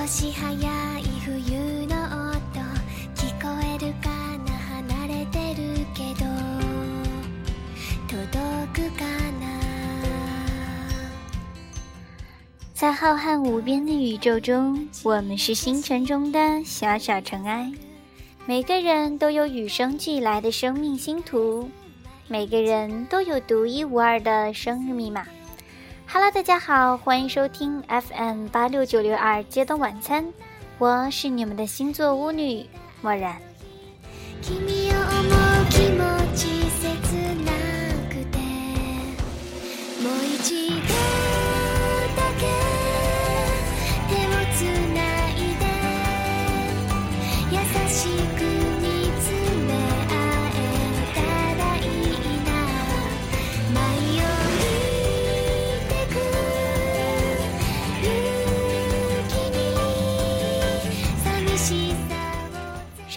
少し早い冬の音聞こえるかな離れてるけど届くかな在浩瀚无边的宇宙中，我们是星辰中的小小尘埃。每个人都有与生俱来的生命星图，每个人都有独一无二的生日密码。 Hello，大家好，欢迎收听 FM 八六九六二街灯晚餐，我是你们的星座巫女漠然。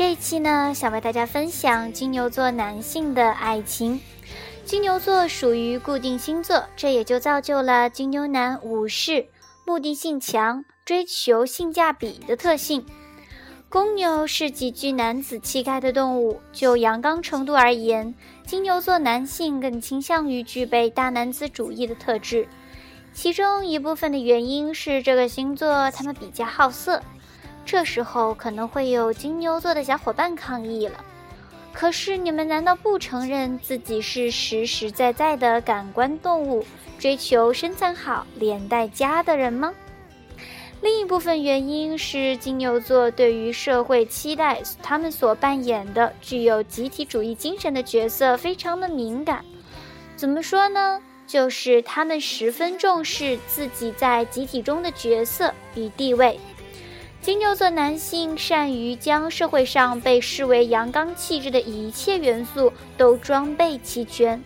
这一期呢，想为大家分享金牛座男性的爱情。金牛座属于固定星座，这也就造就了金牛男武士、目的性强、追求性价比的特性。公牛是极具男子气概的动物，就阳刚程度而言，金牛座男性更倾向于具备大男子主义的特质。其中一部分的原因是这个星座他们比较好色，这时候可能会有金牛座的小伙伴抗议了。可是你们难道不承认自己是实实在在的感官动物，追求身材好、脸带佳的人吗？另一部分原因是金牛座对于社会期待他们所扮演的具有集体主义精神的角色非常的敏感。怎么说呢？就是他们十分重视自己在集体中的角色与地位。金牛座男性善于将社会上被视为阳刚气质的一切元素都装备齐全，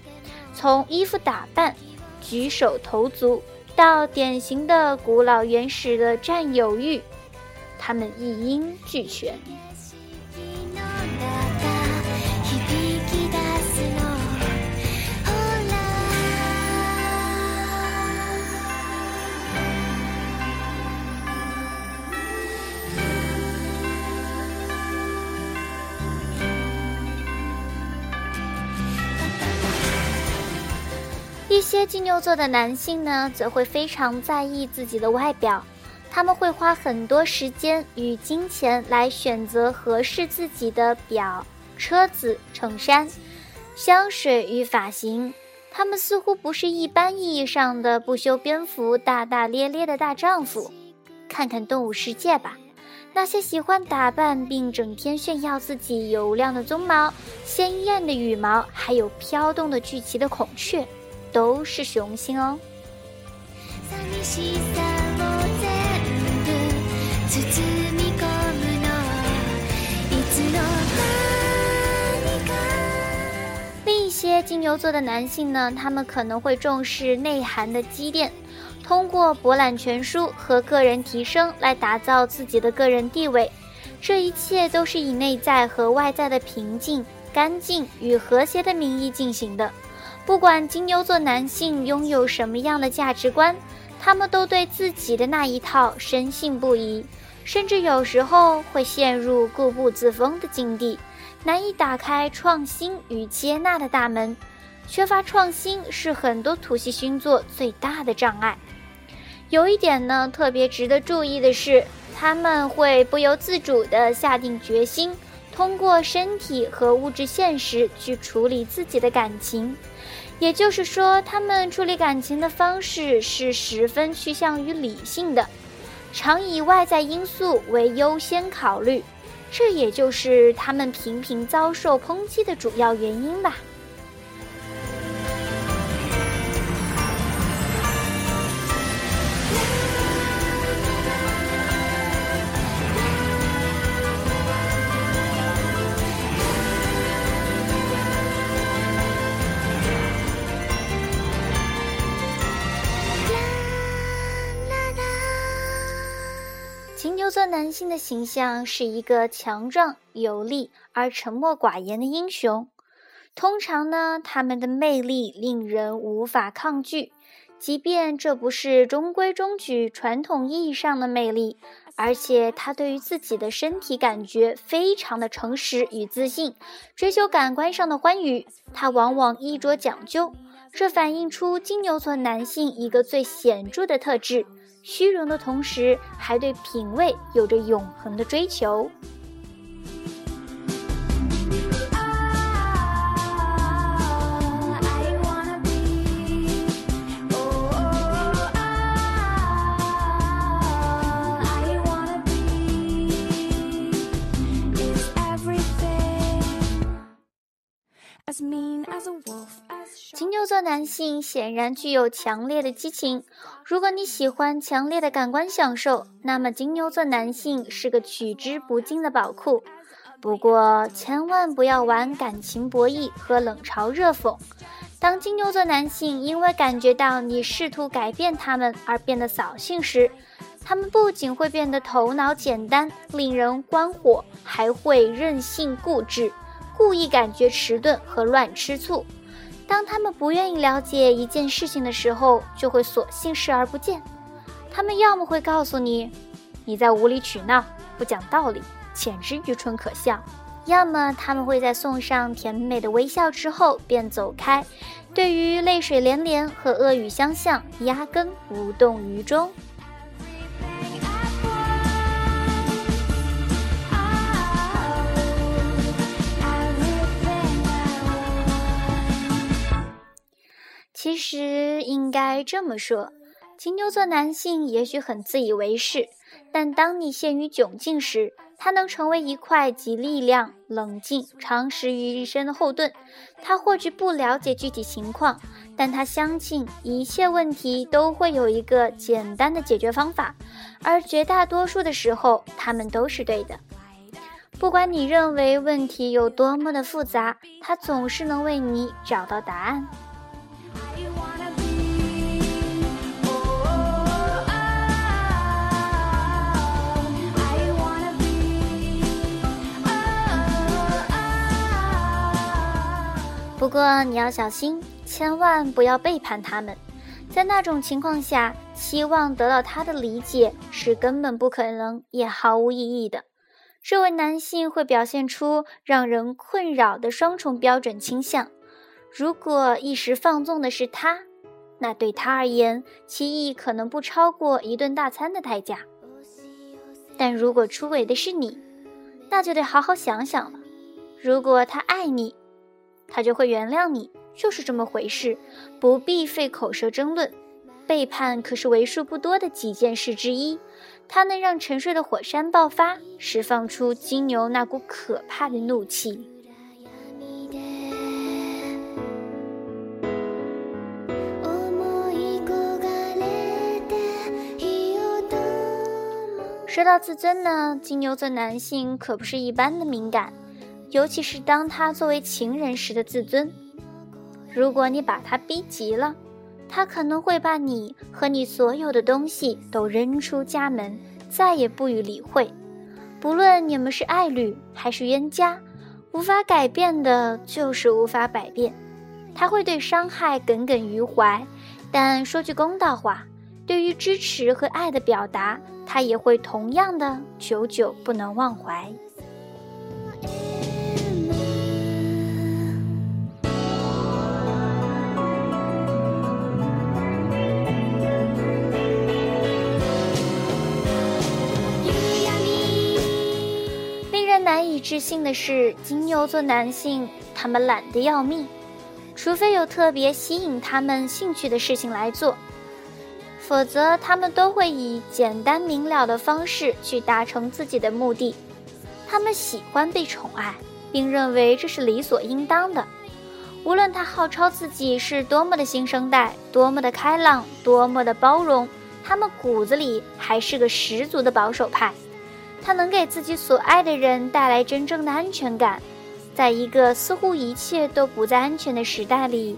从衣服打扮、举手投足到典型的古老原始的占有欲，他们一应俱全。一些金牛座的男性呢，则会非常在意自己的外表，他们会花很多时间与金钱来选择合适自己的表、车子、衬衫、香水与发型。他们似乎不是一般意义上的不修边幅、大大咧咧的大丈夫。看看动物世界吧，那些喜欢打扮并整天炫耀自己油亮的鬃毛、鲜艳的羽毛，还有飘动的聚齐的孔雀。都是雄性哦。寂しさを全部包み込むのいつの間にか另一些金牛座的男性呢，他们可能会重视内涵的积淀，通过博览全书和个人提升来打造自己的个人地位。这一切都是以内在和外在的平静、干净与和谐的名义进行的。 不管金牛座男性拥有什么样的价值观，他们都对自己的那一套深信不疑，甚至有时候会陷入固步自封的境地，难以打开创新与接纳的大门。缺乏创新是很多土系星座最大的障碍。有一点呢，特别值得注意的是，他们会不由自主地下定决心，通过身体和物质现实去处理自己的感情。也就是说，他们处理感情的方式是十分趋向于理性的，常以外在因素为优先考虑，这也就是他们频频遭受抨击的主要原因吧。牛座男性的形象是一个强壮、有力而沉默寡言的英雄。通常呢，他们的魅力令人无法抗拒，即便这不是中规中矩、传统意义上的魅力，而且他对于自己的身体感觉非常的诚实与自信，追求感官上的欢愉，他往往衣着讲究。这反映出金牛座男性一个最显著的特质：虚荣的同时，还对品味有着永恒的追求。金牛座男性显然具有强烈的激情。如果你喜欢强烈的感官享受，那么金牛座男性是个取之不尽的宝库。不过，千万不要玩感情博弈和冷嘲热讽。当金牛座男性因为感觉到你试图改变他们而变得扫兴时，他们不仅会变得头脑简单、令人关火，还会任性固执。故意感觉迟钝和乱吃醋。当他们不愿意了解一件事情的时候，就会索性视而不见。他们要么会告诉你你在无理取闹、不讲道理，简直愚蠢可笑；要么他们会在送上甜美的微笑之后便走开，对于泪水连连和恶语相向，压根无动于衷。其实应该这么说，金牛座男性也许很自以为是，但当你陷于窘境时，他能成为一块集力量、冷静、常识于一身的后盾。他或许不了解具体情况，但他相信一切问题都会有一个简单的解决方法，而绝大多数的时候，他们都是对的。不管你认为问题有多么的复杂，他总是能为你找到答案。不过你要小心，千万不要背叛他们。在那种情况下，期望得到他的理解是根本不可能，也毫无意义的。这位男性会表现出让人困扰的双重标准倾向。如果一时放纵的是他，那对他而言，其意可能不超过一顿大餐的代价。但如果出轨的是你，那就得好好想想了。如果他爱你，他就会原谅你，就是这么回事，不必费口舌争论。背叛可是为数不多的几件事之一，它能让沉睡的火山爆发，释放出金牛那股可怕的怒气。说到自尊呢，金牛座男性可不是一般的敏感。尤其是当他作为情人时的自尊，如果你把他逼急了，他可能会把你和你所有的东西都扔出家门，再也不予理会。不论你们是爱侣还是冤家，无法改变的就是无法改变。他会对伤害耿耿于怀，但说句公道话，对于支持和爱的表达，他也会同样的久久不能忘怀。自信的是，金牛座男性他们懒得要命，除非有特别吸引他们兴趣的事情来做，否则他们都会以简单明了的方式去达成自己的目的。他们喜欢被宠爱，并认为这是理所应当的。无论他号称自己是多么的新生代，多么的开朗，多么的包容，他们骨子里还是个十足的保守派。他能给自己所爱的人带来真正的安全感，在一个似乎一切都不再安全的时代里，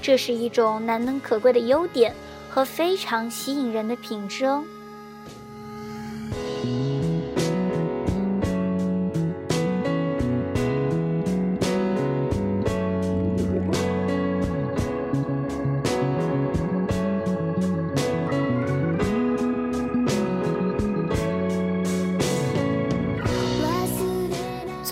这是一种难能可贵的优点和非常吸引人的品质哦。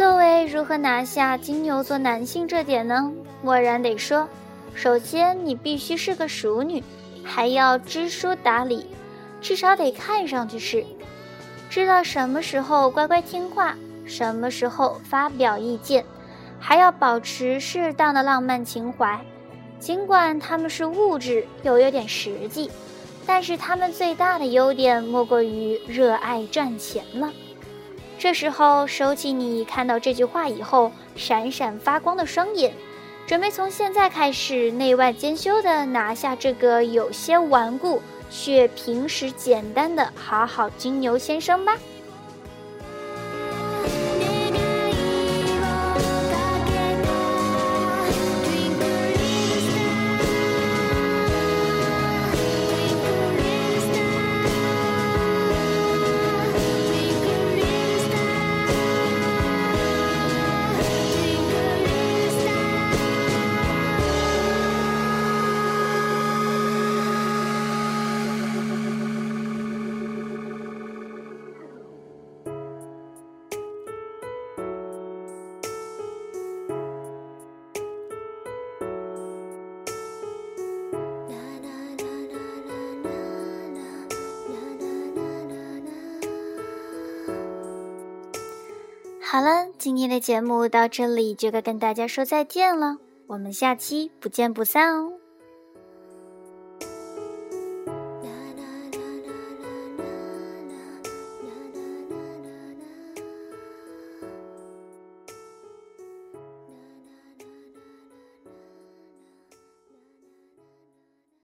作为如何拿下金牛座男性这点呢？默然得说，首先你必须是个熟女，还要知书达理，至少得看上去是，知道什么时候乖乖听话，什么时候发表意见，还要保持适当的浪漫情怀。尽管他们是物质又有点实际，但是他们最大的优点莫过于热爱赚钱了。这时候，收起你看到这句话以后闪闪发光的双眼，准备从现在开始内外兼修的拿下这个有些顽固却平时简单的好好金牛先生吧。好了，今天的节目到这里就该跟大家说再见了，我们下期不见不散哦。